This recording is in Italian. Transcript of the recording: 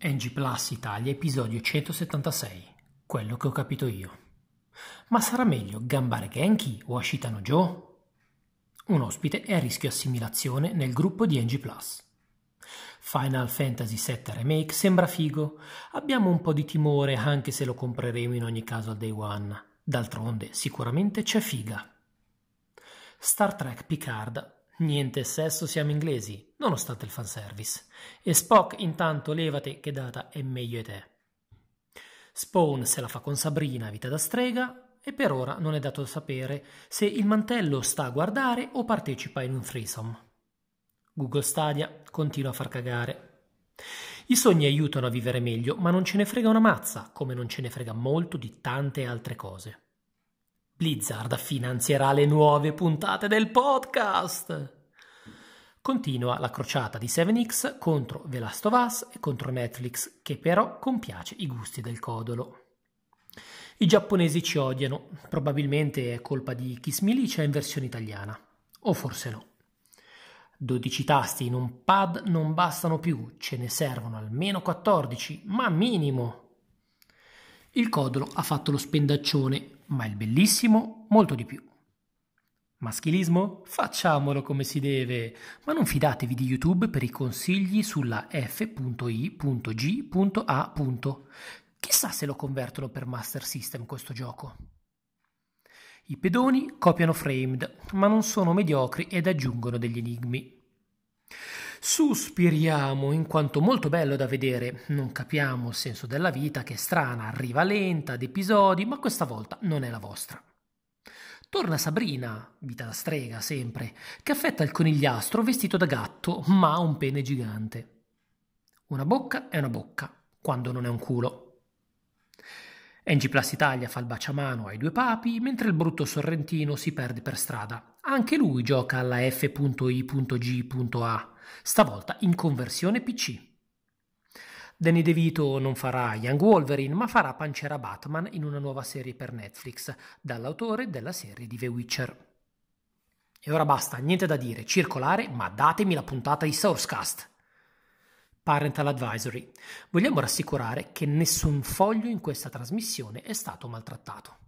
NG Plus Italia, episodio 176. Quello che ho capito io. Ma sarà meglio Gambare Genki o Ashitano Joe? Un ospite è a rischio assimilazione nel gruppo di NG Plus. Final Fantasy VII Remake sembra figo. Abbiamo un po' di timore anche se lo compreremo in ogni caso al day one. D'altronde, sicuramente c'è figa. Star Trek Picard Niente sesso, siamo inglesi, nonostante il fanservice. E Spock, intanto levate che data è meglio e te. Spawn se la fa con Sabrina, vita da strega, e per ora non è dato sapere se il mantello sta a guardare o partecipa in un threesome. Google Stadia continua a far cagare. I sogni aiutano a vivere meglio, ma non ce ne frega una mazza, come non ce ne frega molto di tante altre cose. Blizzard finanzierà le nuove puntate del podcast. Continua la crociata di 7X contro The Last of Us e contro Netflix, che però compiace i gusti del codolo. I giapponesi ci odiano, probabilmente è colpa di Kiss Milicia in versione italiana, o forse no. 12 tasti in un pad non bastano più, ce ne servono almeno 14, ma minimo. Il codolo ha fatto lo spendaccione ma il bellissimo molto di più. Maschilismo? Facciamolo come si deve, ma non fidatevi di YouTube per i consigli sulla f.i.g.a. Chissà se lo convertono per Master System questo gioco. I pedoni copiano Framed, ma non sono mediocri ed aggiungono degli enigmi. Suspiriamo in quanto molto bello da vedere. Non capiamo il senso della vita che è strana, arriva lenta, ad episodi, ma questa volta non è la vostra. Torna Sabrina, vita da strega sempre, che affetta il conigliastro vestito da gatto, ma ha un pene gigante. Una bocca è una bocca, quando non è un culo. NG Plus Italia fa il baciamano ai due papi, mentre il brutto sorrentino si perde per strada. Anche lui gioca alla F.I.G.A, stavolta in conversione PC. Danny DeVito non farà Young Wolverine, ma farà Pancera Batman in una nuova serie per Netflix, dall'autore della serie di The Witcher. E ora basta, niente da dire, circolare, ma datemi la puntata di Sourcecast. Parental Advisory. Vogliamo rassicurare che nessun foglio in questa trasmissione è stato maltrattato.